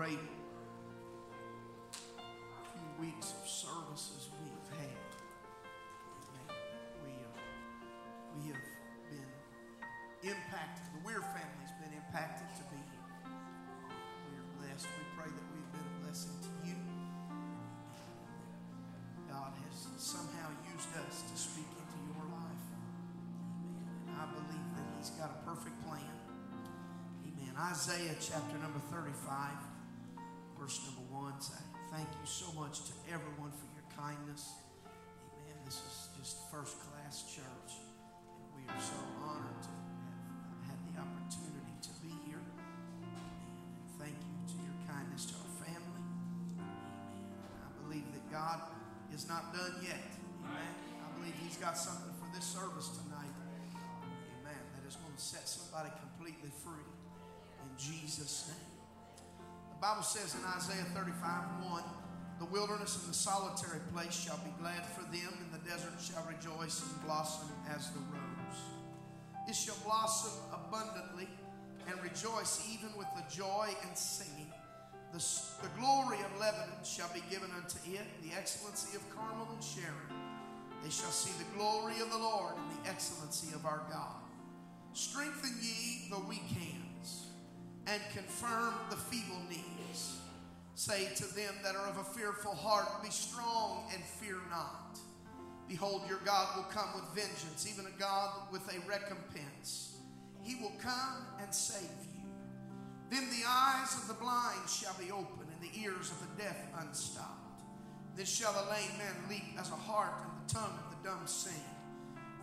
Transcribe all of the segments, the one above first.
great few weeks of services we've had. We, uh, we have been impacted. The Weir family's been impacted to be here. We're blessed. We pray that we've been a blessing to you. God has somehow used us to speak into your life. And I believe that He's got a perfect plan. Amen. Isaiah chapter number 35, verse number 1 say, Thank you so much to everyone for your kindness. Amen. This is just first class church. And we are so honored to have had the opportunity to be here. And thank you to your kindness to our family. Amen. I believe that God is not done yet. Amen. I believe He's got something for this service tonight. Amen. That is going to set somebody completely free. In Jesus' name. Bible says in Isaiah 35 1, the wilderness and the solitary place shall be glad for them, and the desert shall rejoice and blossom as the rose. It shall blossom abundantly and rejoice even with the joy and singing. The, the glory of Lebanon shall be given unto it, the excellency of Carmel and Sharon. They shall see the glory of the Lord and the excellency of our God. Strengthen ye the weak hands and confirm the feeble knees. Say to them that are of a fearful heart, Be strong and fear not. Behold, your God will come with vengeance, even a God with a recompense. He will come and save you. Then the eyes of the blind shall be open, and the ears of the deaf unstopped. Then shall the lame man leap as a hart, and the tongue of the dumb sing.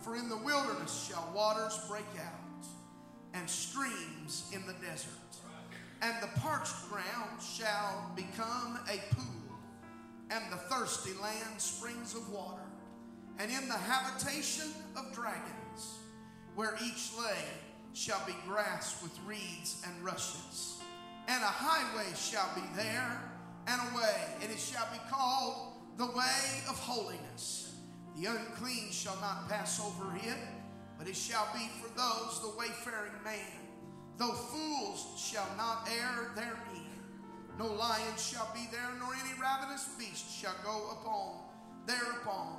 For in the wilderness shall waters break out, and streams in the desert. And the parched ground shall become a pool, and the thirsty land springs of water. And in the habitation of dragons, where each lay, shall be grass with reeds and rushes. And a highway shall be there, and a way, and it shall be called the way of holiness. The unclean shall not pass over it, but it shall be for those the wayfaring man. Though fools shall not err therein, no lion shall be there, nor any ravenous beast shall go upon thereupon.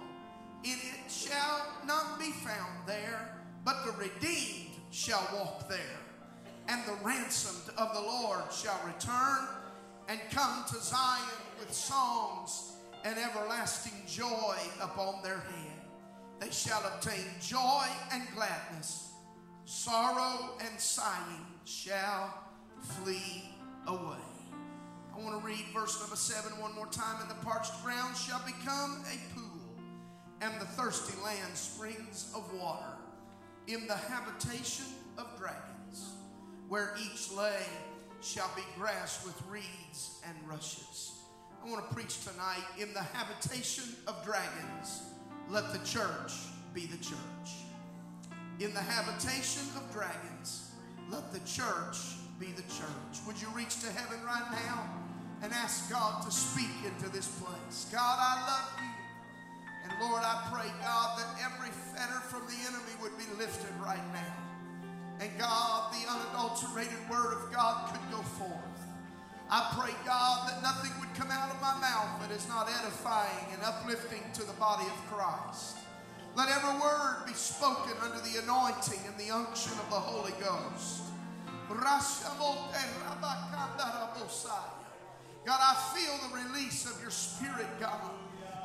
In it shall not be found there, but the redeemed shall walk there. And the ransomed of the Lord shall return and come to Zion with songs and everlasting joy upon their head. They shall obtain joy and gladness. Sorrow and sighing shall flee away. I want to read verse number seven one more time. And the parched ground shall become a pool, and the thirsty land springs of water. In the habitation of dragons, where each lay shall be grass with reeds and rushes. I want to preach tonight in the habitation of dragons. Let the church be the church. In the habitation of dragons, let the church be the church. Would you reach to heaven right now and ask God to speak into this place? God, I love you. And Lord, I pray, God, that every fetter from the enemy would be lifted right now. And God, the unadulterated word of God could go forth. I pray, God, that nothing would come out of my mouth that is not edifying and uplifting to the body of Christ. Let every word be spoken under the anointing and the unction of the Holy Ghost. God, I feel the release of your spirit, God.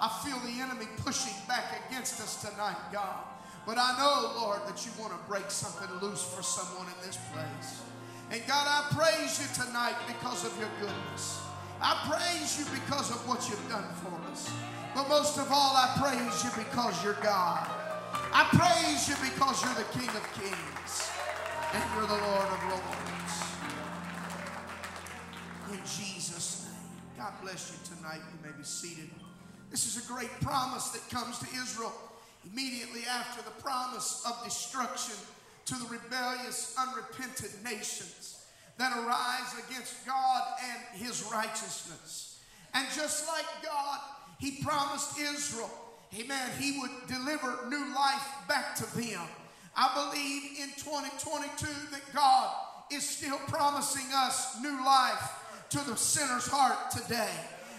I feel the enemy pushing back against us tonight, God. But I know, Lord, that you want to break something loose for someone in this place. And God, I praise you tonight because of your goodness. I praise you because of what you've done for us. But most of all, I praise you because you're God. I praise you because you're the King of Kings and you're the Lord of Lords. In Jesus' name. God bless you tonight. You may be seated. This is a great promise that comes to Israel immediately after the promise of destruction to the rebellious, unrepentant nations that arise against God and his righteousness. And just like God, he promised Israel, amen, he would deliver new life back to them. I believe in 2022 that God is still promising us new life to the sinner's heart today.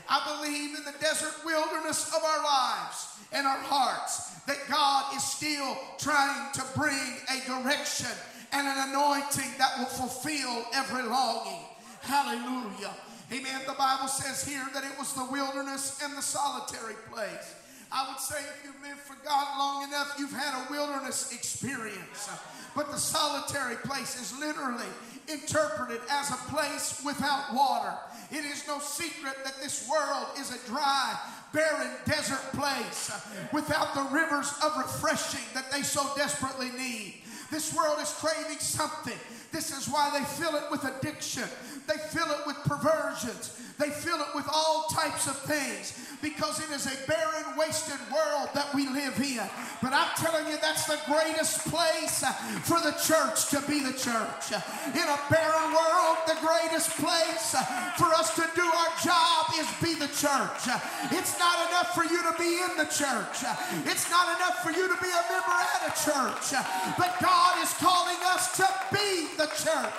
I believe in the desert wilderness of our lives and our hearts that God is still trying to bring a direction and an anointing that will fulfill every longing. Hallelujah. Amen. The Bible says here that it was the wilderness and the solitary place. I would say if you've lived for God long enough, you've had a wilderness experience. But the solitary place is literally interpreted as a place without water. It is no secret that this world is a dry, barren desert place without the rivers of refreshing that they so desperately need. This world is craving something. This is why they fill it with addiction. They fill it with perversions. They fill it with all types of things because it is a barren, wasted world that we live in. But I'm telling you, that's the greatest place for the church to be the church. In a barren world, the greatest place for us to do our job is be the church. It's not enough for you to be in the church, it's not enough for you to be a member at a church. But God is calling us to be the church.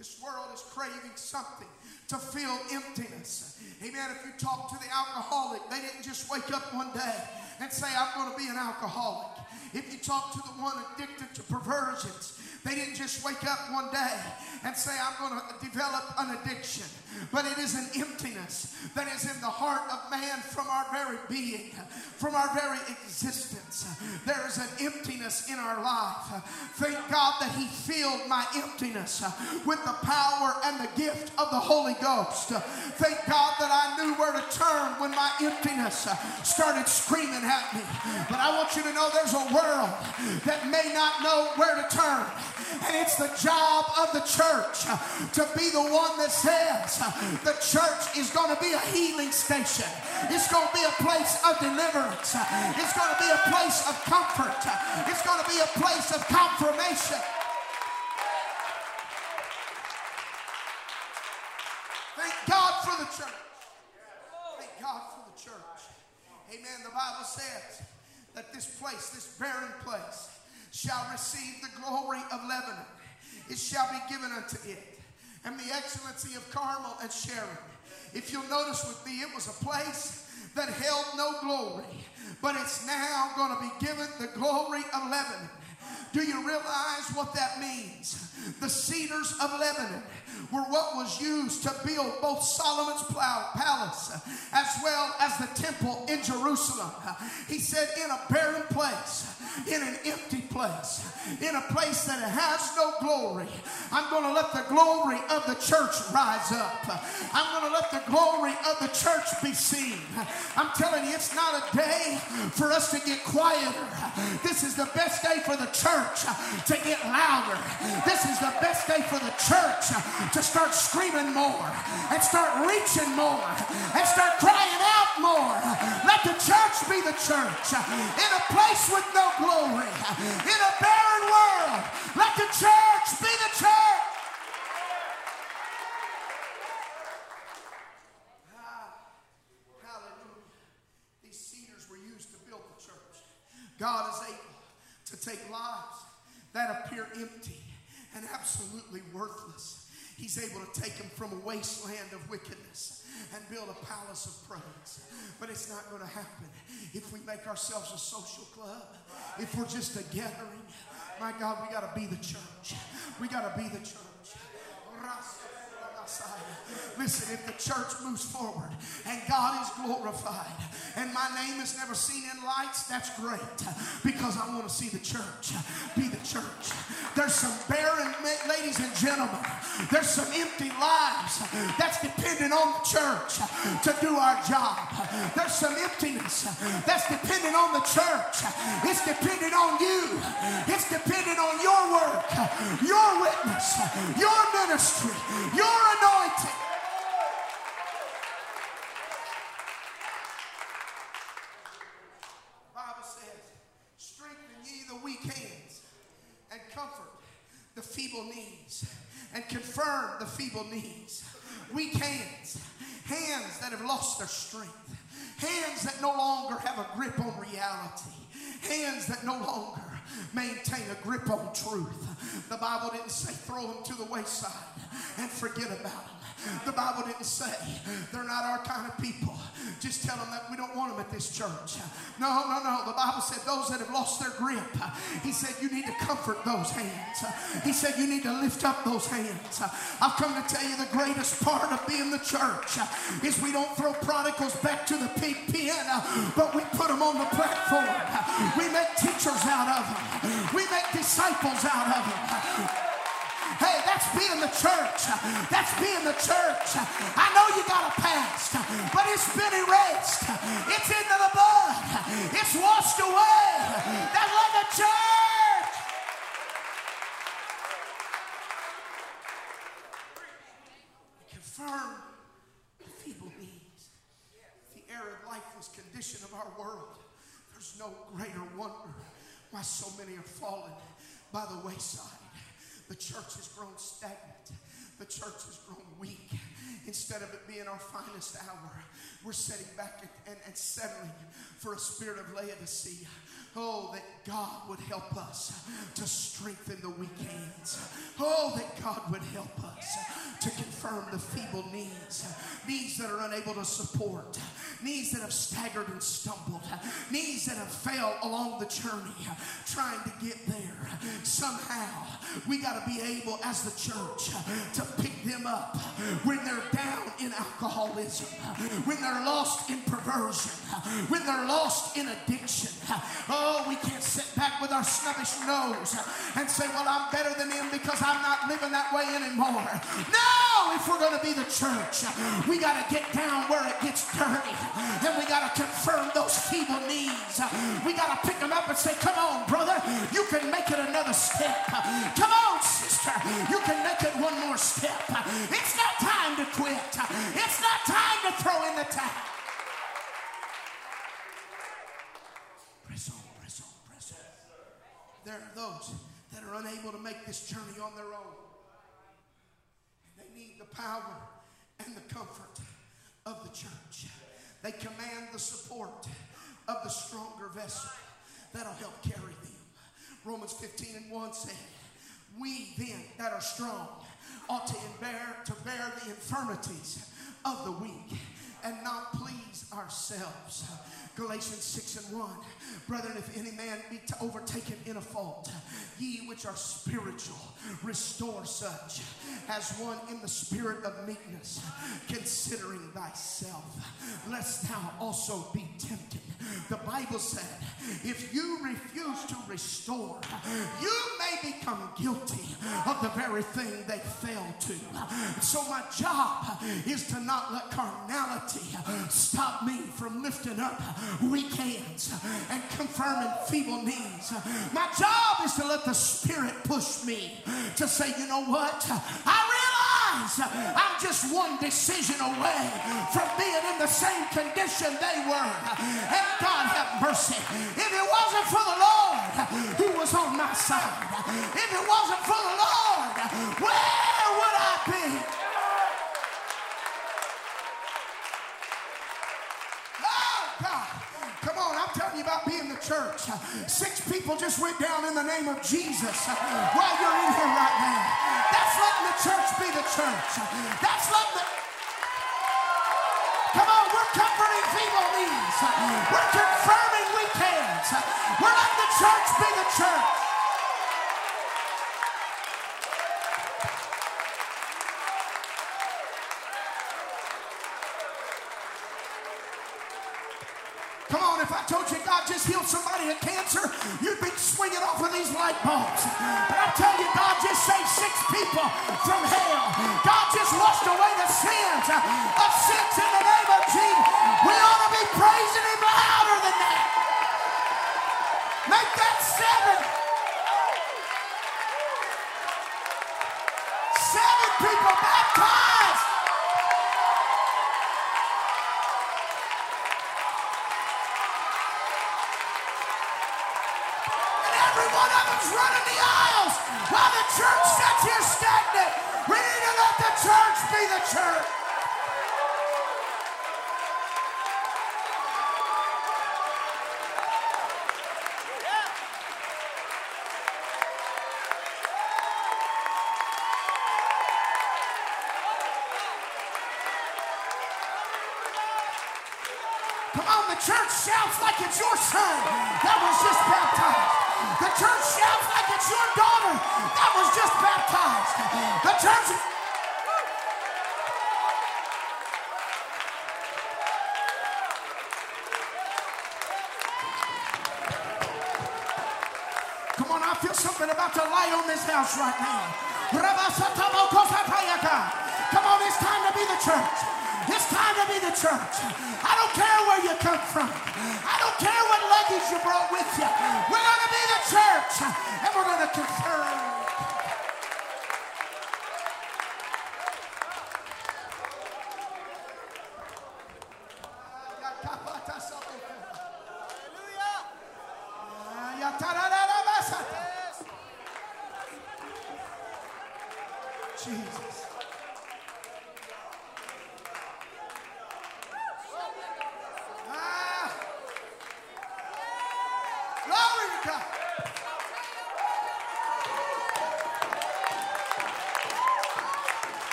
This world is craving something to fill emptiness. Amen. If you talk to the alcoholic, they didn't just wake up one day and say, I'm going to be an alcoholic. If you talk to the one addicted to perversions, they didn't just wake up one day and say, I'm going to develop an addiction. But it is an emptiness that is in the heart of man from our very being, from our very existence. There is an emptiness in our life. Thank God that He filled my emptiness with the power and the gift of the Holy Ghost. Thank God that I knew where to turn when my emptiness started screaming at me. But I want you to know there's a world that may not know where to turn. And it's the job of the church to be the one that says the church is going to be a healing station. It's going to be a place of deliverance. It's going to be a place of comfort. It's going to be a place of confirmation. Thank God for the church. Thank God for the church. Amen. The Bible says that this place, this barren place, shall receive the glory of Lebanon. It shall be given unto it, and the excellency of Carmel and Sharon. If you'll notice with me, it was a place that held no glory, but it's now going to be given the glory of Lebanon. Do you realize what that means? The cedars of Lebanon were what was used to build both Solomon's palace as well as the temple in Jerusalem. He said, in a barren place, in an empty place, in a place that has no glory, I'm going to let the glory of the church rise up. I'm going to let the glory of the church be seen. I'm telling you, it's not a day for us to get quieter. This is the best day for the church to get louder. This is the best day for the church to start screaming more and start reaching more and start crying out more. Let the church be the church in a place with no glory, in a barren world. Let the church be the church. hallelujah. These cedars were used to build the church. God is able to take lives that appear empty absolutely worthless He's able to take them from a wasteland of wickedness and build a palace of praise. But it's not going to happen if we make ourselves a social club, if we're just a gathering. My God, we got to be the church. We got to be the church. Listen, if the church moves forward and God is glorified and my name is never seen in lights, that's great because I want to see the church be the church. There's some barren, ladies and gentlemen, there's some empty lives that's dependent on the church to do our job. There's some emptiness that's dependent on the church. It's dependent on you, it's dependent on your work, your witness, your ministry, your anointing. Bible says, strengthen ye the weak hands and comfort the feeble knees and confirm the feeble knees. Weak hands, hands that have lost their strength, hands that no longer have a grip on reality, hands that no longer maintain a grip on truth. The Bible didn't say throw them to the wayside and forget about them. The Bible didn't say they're not our kind of people. Just tell them that we don't want them at this church. No, no, no. The Bible said those that have lost their grip, He said you need to comfort those hands. He said you need to lift up those hands. I've come to tell you the greatest part of being the church is we don't throw prodigals back to the pig pen, but we put them on the platform. We make teachers out of them. We make disciples out of them. Hey, that's being the church. That's being the church. I know you got a past, but it's been erased. It's into the blood. It's washed away. That's like a church. Confirm the feeble knees, the arid, lifeless condition of our world. There's no greater wonder why so many are falling by the wayside. The church has grown stagnant. The church has grown weak. Instead of it being our finest hour, we're sitting back and, and, and settling for a spirit of Laodicea. Oh, that God would help us to strengthen the weak hands. Oh, that God would help us to confirm the feeble knees, knees that are unable to support, knees that have staggered and stumbled, knees that have failed along the journey trying to get there. Somehow, we got to be able as the church to pick them up when they're down in alcoholism, when they're lost in perversion, when they're lost in addiction. Oh, Oh, we can't sit back with our snubbish nose and say, Well, I'm better than him because I'm not living that way anymore. No, if we're going to be the church, we got to get down where it gets dirty and we got to confirm those feeble knees. We got to pick them up and say, Come on, brother, you can make it another step. Come on, sister, you can make it one more step. It's not time to quit, it's not time to throw in the towel. Press on, press on, press on. There are those that are unable to make this journey on their own. They need the power and the comfort of the church. They command the support of the stronger vessel that'll help carry them. Romans 15 and 1 said, We then that are strong ought to bear, to bear the infirmities of the weak and not please ourselves. Galatians 6 and 1. Brethren, if any man be overtaken in a fault, ye which are spiritual, restore such as one in the spirit of meekness, considering thyself, lest thou also be tempted. The Bible said, if you refuse to restore, you may become guilty of the very thing they fell to. So, my job is to not let carnality stop me from lifting up weak hands and confirming feeble knees. My job is to let the Spirit push me to say, you know what? I realize I'm just one decision away from being in the same condition they were. And God have mercy. If it wasn't for the Lord who was on my side, if it wasn't for the Lord, where would I be? you about being the church. Six people just went down in the name of Jesus while you're in here right now. That's letting the church be the church. That's letting the. Come on, we're comforting feeble knees. We're confirming weekends. We're letting the church be the church. if I just healed somebody of cancer, you'd be swinging off of these light bulbs. But I tell you, God just saved six people from hell. Running the aisles while the church sits here stagnant. We need to let the church be the church. Church. Glory to God.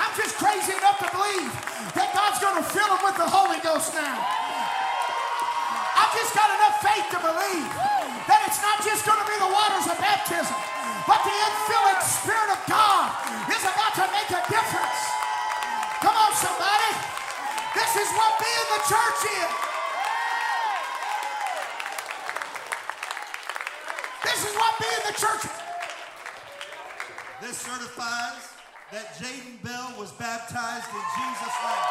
I'm just crazy enough to believe that God's going to fill them with the Holy Ghost now. I've just got enough faith to believe that it's not just going to be the waters of baptism, but the infilling Spirit of God is about to make a difference. Come on, somebody. This is what being the church is. That Jaden Bell was baptized in Jesus' name.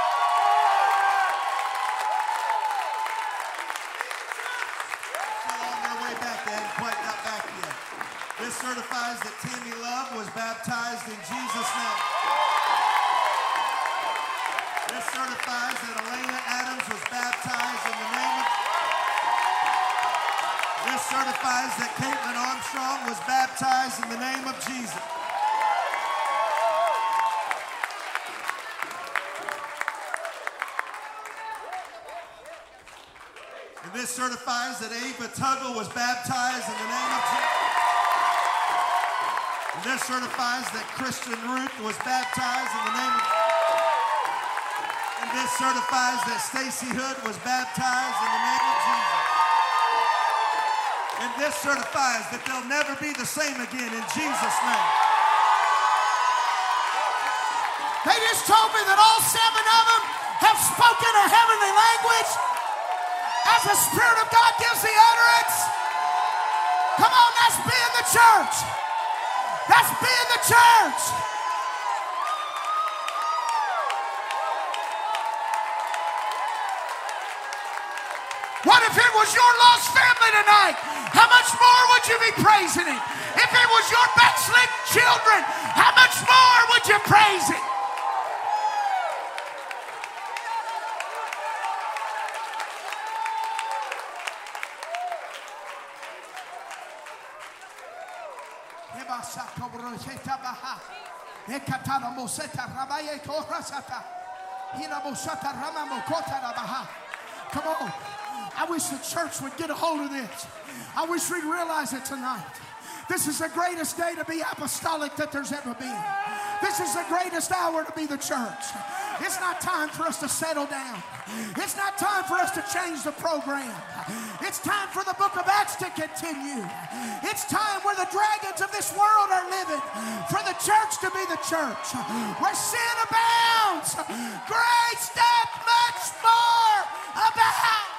Still on their way back. They hadn't quite got back yet. This certifies that Tammy Love was baptized in Jesus' name. This certifies that Elena Adams was baptized in the name of This certifies that Caitlin Armstrong was baptized in the name of Jesus. Certifies that Ava Tuggle was baptized in the name of Jesus. And this certifies that Christian Ruth was baptized in the name of Jesus. And this certifies that Stacy Hood was baptized in the name of Jesus. And this certifies that they'll never be the same again in Jesus' name. They just told me that all seven of them have spoken a heavenly language as the Spirit of God gives the utterance. Come on, that's being the church. That's being the church. What if it was your lost family tonight? How much more would you be praising Him? If it was your backslid children, how much more would you praise Him? Come on. I wish the church would get a hold of this. I wish we'd realize it tonight. This is the greatest day to be apostolic that there's ever been. This is the greatest hour to be the church. It's not time for us to settle down. It's not time for us to change the program. It's time for the book of Acts to continue. It's time where the dragons of this world are living for the church to be the church. Where sin abounds, grace doth much more abound.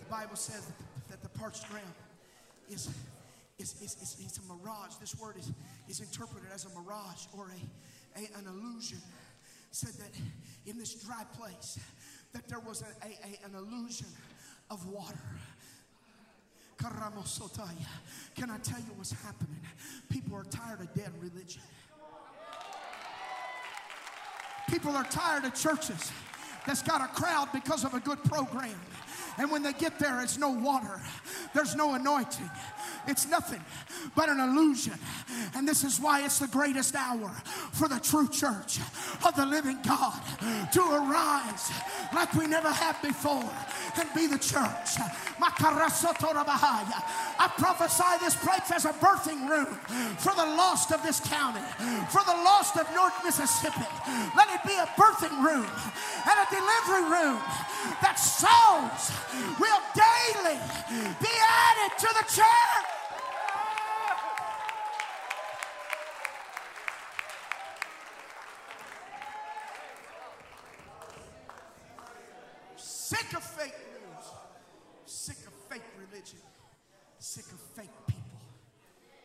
The Bible says that the, parched ground is, is, is, is, is a mirage. This word is, is interpreted as a mirage or a, a, an illusion. Said that in this dry place, that there was a, a- an illusion of water. Can I tell you what's happening? People are tired of dead religion. People are tired of churches that's got a crowd because of a good program. And when they get there, it's no water, there's no anointing, It's nothing but an illusion. And this is why it's the greatest hour for the true church of the living God to arise like we never have before and be the church. I prophesy this place as a birthing room for the lost of this county, for the lost of North Mississippi. Let it be a birthing room and a delivery room that souls will daily be added to the church. Sick of fake news, sick of fake religion, sick of fake people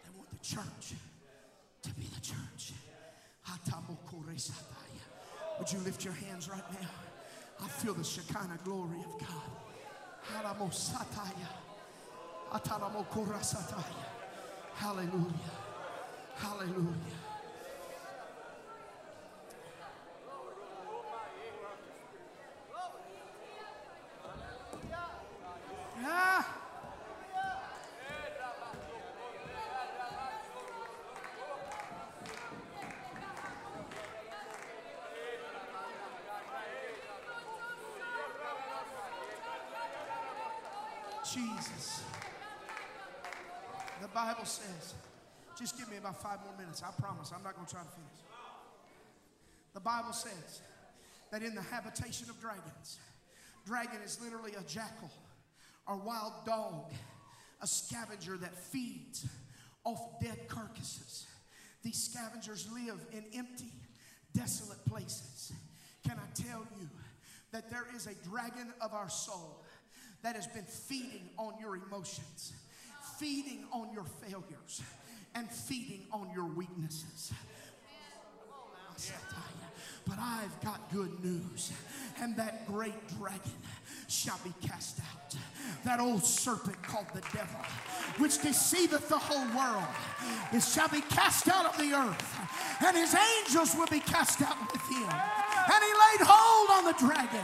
They want the church to be the church. Would you lift your hands right now? I feel the Shekinah glory of God. Hallelujah. Hallelujah. Ah. Jesus. The Bible says, just give me about five more minutes. I promise. I'm not going to try to finish. The Bible says that in the habitation of dragons, dragon is literally a jackal or wild dog, a scavenger that feeds off dead carcasses. These scavengers live in empty, desolate places. Can I tell you that there is a dragon of our soul that has been feeding on your emotions, feeding on your failures, and feeding on your weaknesses? But I've got good news, and that great dragon shall be cast out. That old serpent called the devil, which deceiveth the whole world, it shall be cast out of the earth, and his angels will be cast out with him. And he laid hold on the dragon,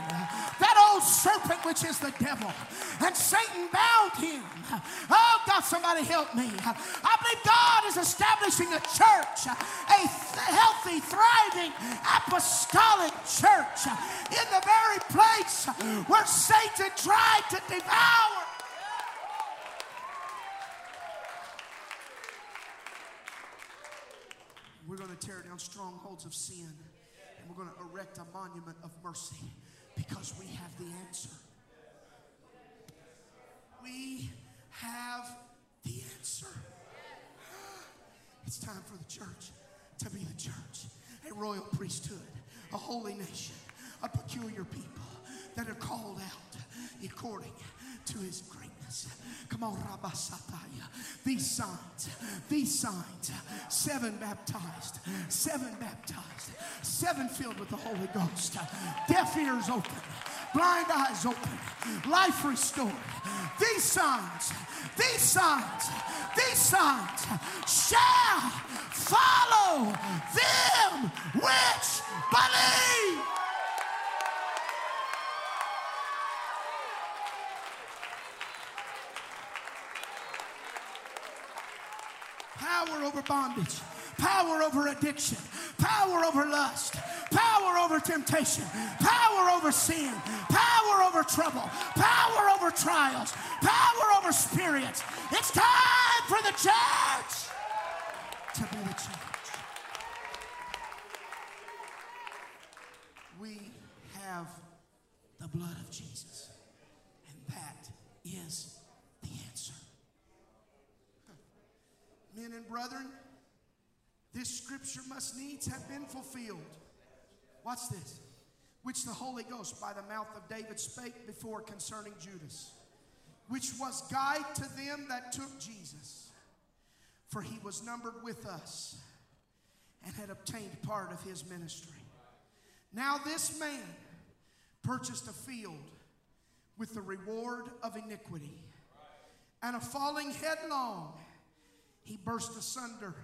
that old serpent which is the devil, and Satan bound him. Oh, God, somebody help me. I believe God is establishing a church, a th- healthy, thriving, apostolic church in the very place where Satan tried to devour. We're going to tear down strongholds of sin we're going to erect a monument of mercy because we have the answer. We have the answer. It's time for the church to be the church, a royal priesthood, a holy nation, a peculiar people that are called out according to his greatness. Come on, Rabasataya. These signs, these signs, seven baptized, seven baptized, seven filled with the Holy Ghost, deaf ears open, blind eyes open, life restored. These signs, these signs, these signs shall follow them which believe. Power over bondage, power over addiction, power over lust, power over temptation, power over sin, power over trouble, power over trials, power over spirits. It's time for the church to be the church. We have the blood of Jesus, and that is the answer. Men and brethren, this scripture must needs have been fulfilled. Watch this. Which the Holy Ghost by the mouth of David spake before concerning Judas, which was guide to them that took Jesus. For he was numbered with us and had obtained part of his ministry. Now this man purchased a field with the reward of iniquity, and a falling headlong, he burst asunder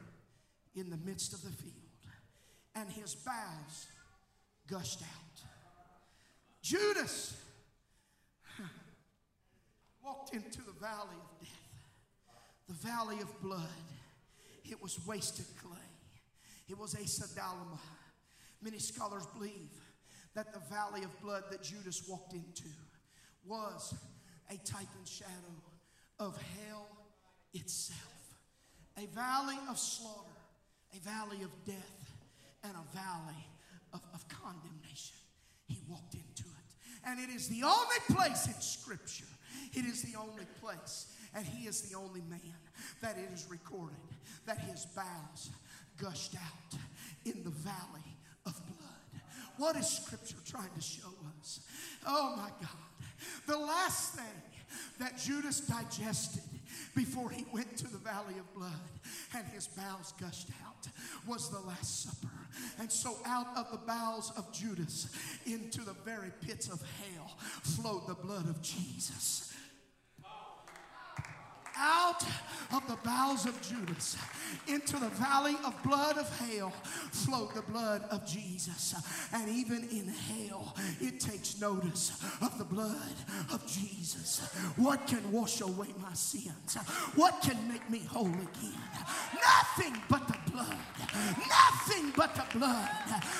in the midst of the field, and his bowels gushed out. Judas walked into the valley of death, the valley of blood. It was wasted clay. It was Aceldama. Many scholars believe that the valley of blood that Judas walked into was a type and shadow of hell itself. A valley of slaughter, a valley of death, and a valley of, of condemnation. He walked into it. And it is the only place in Scripture, it is the only place, and he is the only man that it is recorded that his bowels gushed out in the valley of blood. What is Scripture trying to show us? Oh my God. The last thing that Judas digested before he went to the valley of blood and his bowels gushed out was the Last Supper. And so out of the bowels of Judas into the very pits of hell flowed the blood of Jesus out of the bowels of Judas into the valley of blood of hell flowed the blood of Jesus. And even in hell, it takes notice of the blood of Jesus. What can wash away my sins? What can make me whole again? Nothing but the blood. Nothing but the blood.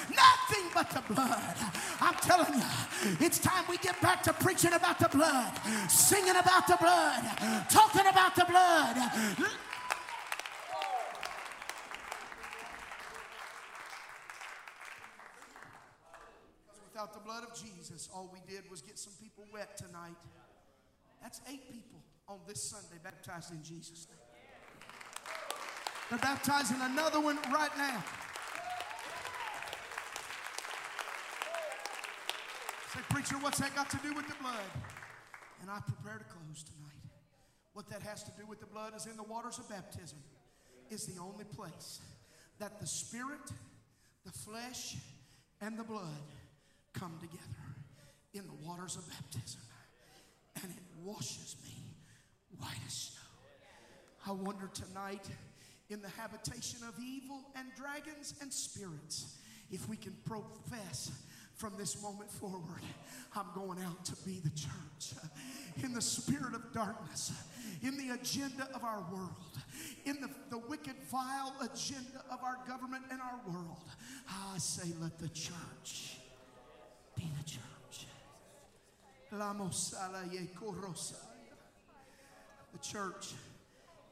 Nothing but the blood. I'm telling you, it's time we get back to preaching about the blood, singing about the blood, talking about the blood. Without the blood of Jesus, all we did was get some people wet tonight. That's eight people on this Sunday baptized in Jesus' name. They're baptizing another one right now. Say, preacher, what's that got to do with the blood? And I prepare to close tonight. What that has to do with the blood is in the waters of baptism, is the only place that the spirit, the flesh, and the blood come together in the waters of baptism. And it washes me white as snow. I wonder tonight in the habitation of evil and dragons and spirits if we can profess from this moment forward, I'm going out to be the church. In the spirit of darkness, in the agenda of our world, in the, the wicked, vile agenda of our government and our world, I say, let the church be the church. The church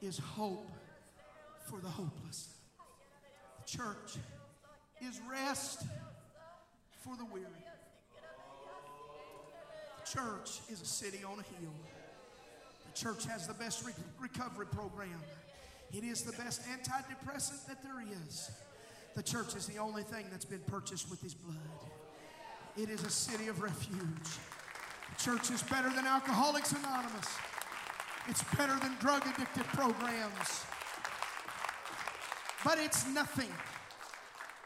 is hope for the hopeless. The church is rest for the weary. The church is a city on a hill. The church has the best re- recovery program. It is the best antidepressant that there is. The church is the only thing that's been purchased with his blood. It is a city of refuge. The church is better than Alcoholics Anonymous. It's better than drug addicted programs. But it's nothing.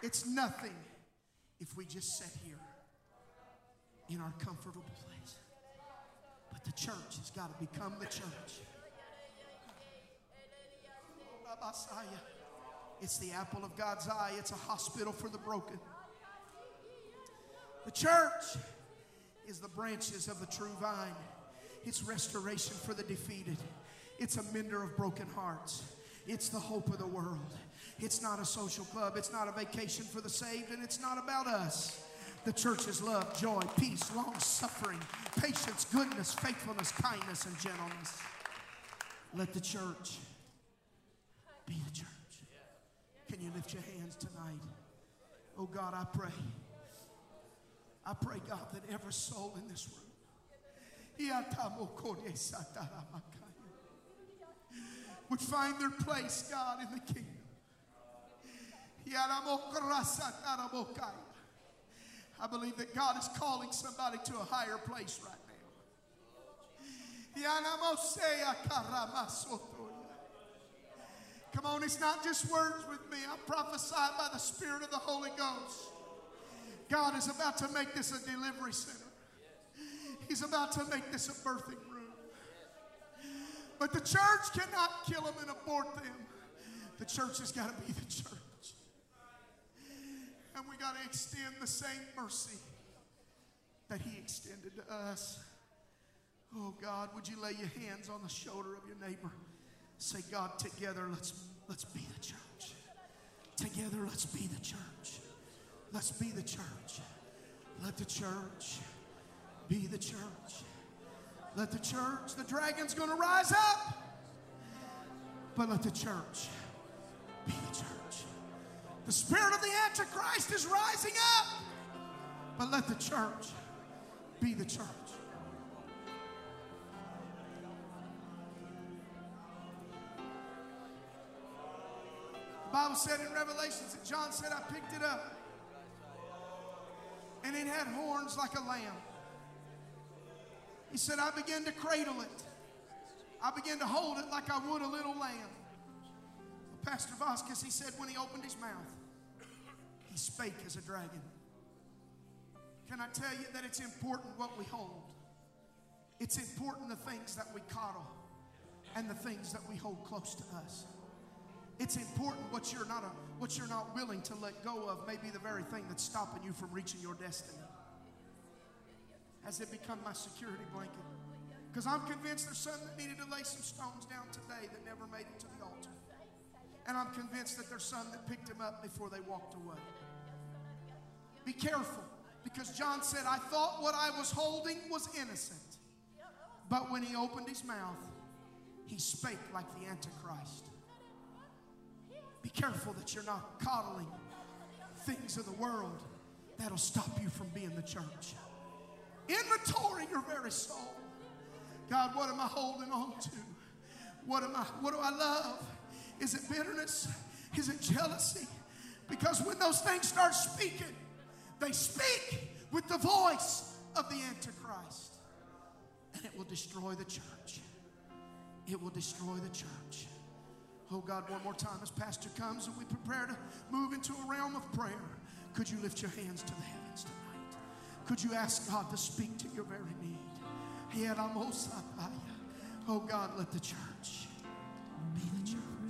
It's nothing if we just sit here in our comfortable place. But the church has got to become the church. It's the apple of God's eye, it's a hospital for the broken. The church is the branches of the true vine, it's restoration for the defeated, it's a mender of broken hearts, it's the hope of the world. It's not a social club. It's not a vacation for the saved, and it's not about us. The church is love, joy, peace, long suffering, patience, goodness, faithfulness, kindness, and gentleness. Let the church be the church. Can you lift your hands tonight? Oh God, I pray. I pray, God, that every soul in this room would find their place, God, in the kingdom. I believe that God is calling somebody to a higher place right now. Come on, it's not just words with me. I prophesy by the Spirit of the Holy Ghost. God is about to make this a delivery center. He's about to make this a birthing. But the church cannot kill them and abort them. The church has got to be the church. And we got to extend the same mercy that He extended to us. Oh God, would you lay your hands on the shoulder of your neighbor? Say, God, together let's let's be the church. Together let's be the church. Let's be the church. Let the church be the church. Let the church, the dragon's gonna rise up. But let the church be the church. The spirit of the Antichrist is rising up. But let the church be the church. The Bible said in Revelations that John said, I picked it up. And it had horns like a lamb. He said, I began to cradle it. I began to hold it like I would a little lamb. Pastor Vasquez, he said when he opened his mouth, he spake as a dragon. Can I tell you that it's important what we hold? It's important the things that we coddle and the things that we hold close to us. It's important what you're not a, what you're not willing to let go of may be the very thing that's stopping you from reaching your destiny. Has it become my security blanket? Because I'm convinced there's some that needed to lay some stones down today that never made it to the altar. And I'm convinced that there's some that picked them up before they walked away. Be careful, because John said, I thought what I was holding was innocent. But when he opened his mouth, he spake like the Antichrist. Be careful that you're not coddling things of the world that'll stop you from being the church. Inventory your very soul. God, what am I holding on to? What am I what do I love? Is it bitterness? Is it jealousy? Because when those things start speaking, they speak with the voice of the Antichrist. And it will destroy the church. It will destroy the church. Oh God, one more time as Pastor comes and we prepare to move into a realm of prayer. Could you lift your hands to the heavens? Could you ask God to speak to your very need? Oh God, let the church be the church.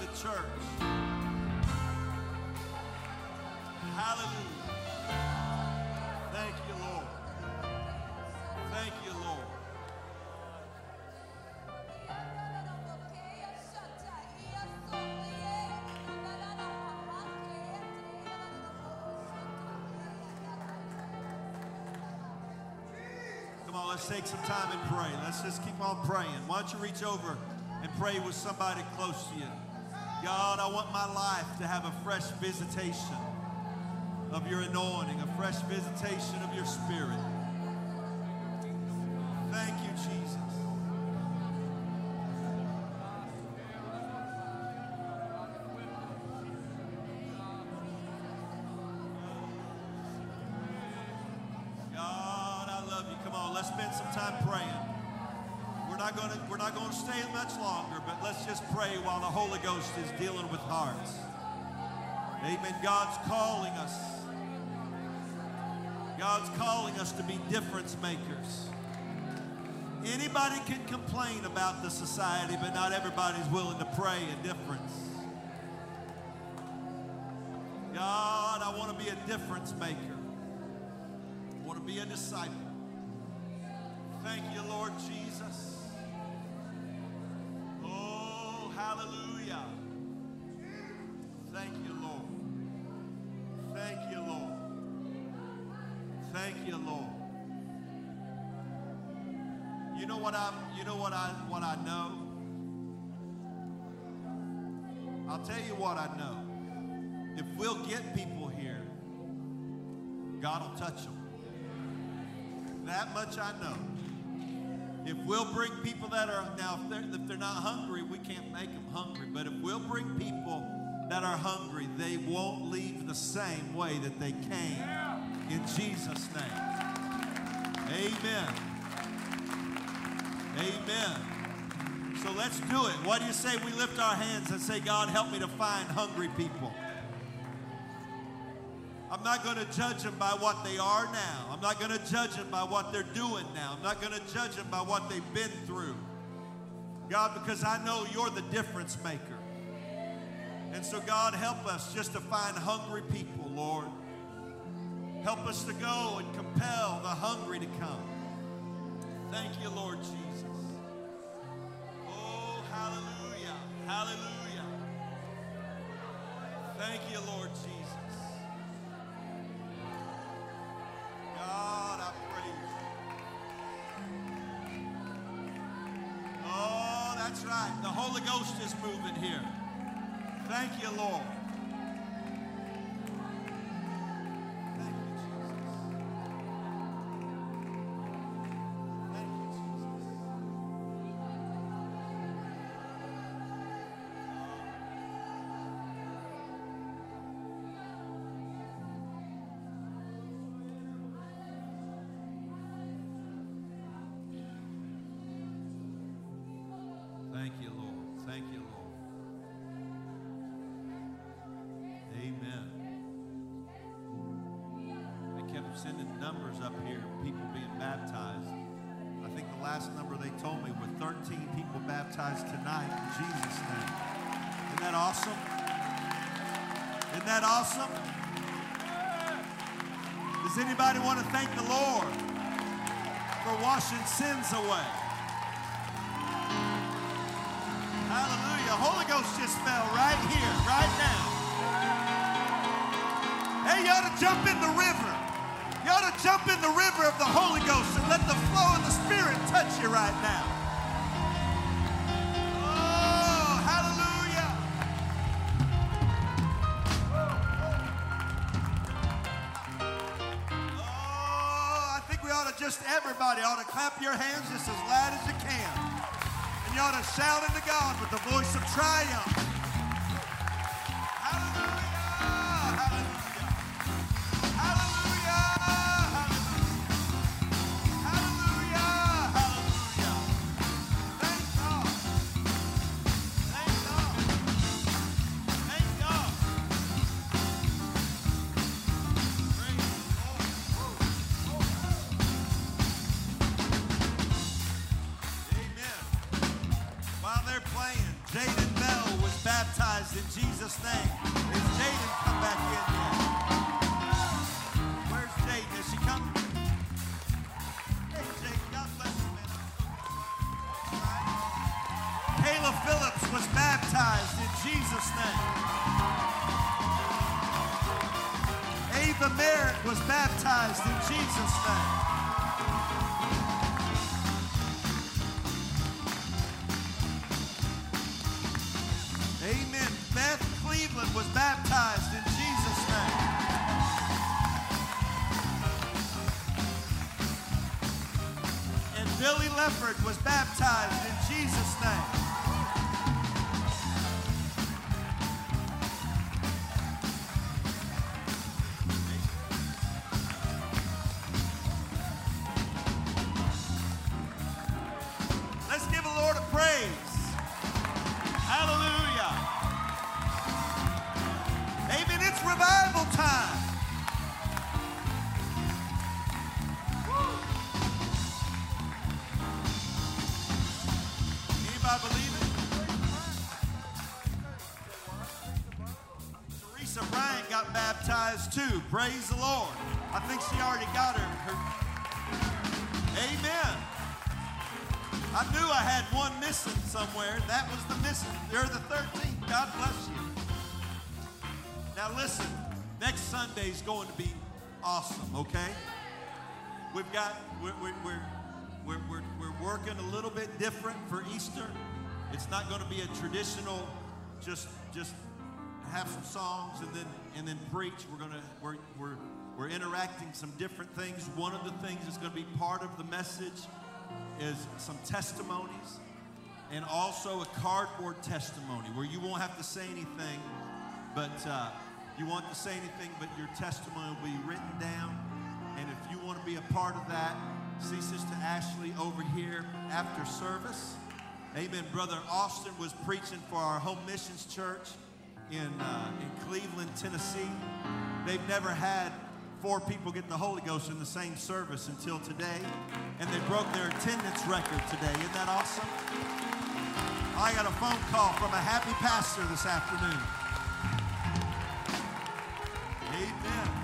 The church. Hallelujah. Thank you, Lord. Thank you, Lord. Come on, let's take some time and pray. Let's just keep on praying. Why don't you reach over and pray with somebody close to you? God, I want my life to have a fresh visitation of your anointing, a fresh visitation of your spirit. Amen. God's calling us. God's calling us to be difference makers. Anybody can complain about the society, but not everybody's willing to pray a difference. God, I want to be a difference maker. I want to be a disciple. Thank you, Lord Jesus. Oh, hallelujah. You, Lord. You know what I'm you know what I what I know? I'll tell you what I know. If we'll get people here, God will touch them. That much I know. If we'll bring people that are now, if they're, if they're not hungry, we can't make them hungry. But if we'll bring people that are hungry, they won't leave the same way that they came. In Jesus' name. Amen. Amen. So let's do it. What do you say we lift our hands and say, God, help me to find hungry people? I'm not going to judge them by what they are now. I'm not going to judge them by what they're doing now. I'm not going to judge them by what they've been through. God, because I know you're the difference maker. And so, God, help us just to find hungry people, Lord. Help us to go and compel the hungry to come. Thank you, Lord Jesus. Oh, hallelujah. Hallelujah. Thank you, Lord Jesus. God, I praise you. Oh, that's right. The Holy Ghost is moving here. Thank you, Lord. Sending numbers up here, people being baptized. I think the last number they told me was 13 people baptized tonight in Jesus' name. Isn't that awesome? Isn't that awesome? Does anybody want to thank the Lord for washing sins away? Hallelujah. Holy Ghost just fell right here, right now. Hey, you ought to jump in the river to jump in the river of the Holy Ghost and let the flow of the Spirit touch you right now. Oh, hallelujah. Oh, I think we ought to just, everybody ought to clap your hands just as loud as you can. And you ought to shout into God with the voice of triumph. Too. Praise the Lord. I think she already got her. her- Amen. I knew I had one missing somewhere. That was the missing. You're the 13th. God bless you. Now listen, next Sunday's going to be awesome, okay? We've got, we're, we're, we're, we're, we're working a little bit different for Easter. It's not going to be a traditional, just, just have some songs and then, and then preach. We're to, we're, we're, we're interacting some different things. One of the things that's to be part of the message is some testimonies and also a cardboard testimony where you won't have to say anything, but uh, you won't to say anything, but your testimony will be written down. And if you want to be a part of that, see Sister Ashley over here after service. Amen. Brother Austin was preaching for our home missions church in, uh, in Cleveland, Tennessee. They've never had four people get the Holy Ghost in the same service until today, and they broke their attendance record today. Isn't that awesome? I got a phone call from a happy pastor this afternoon. Amen.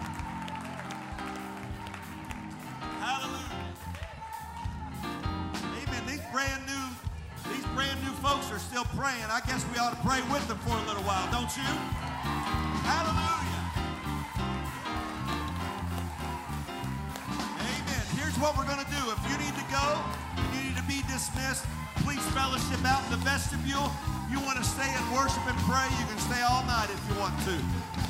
Still praying. I guess we ought to pray with them for a little while, don't you? Hallelujah. Amen. Here's what we're going to do. If you need to go, you need to be dismissed, please fellowship out in the vestibule. You want to stay and worship and pray, you can stay all night if you want to.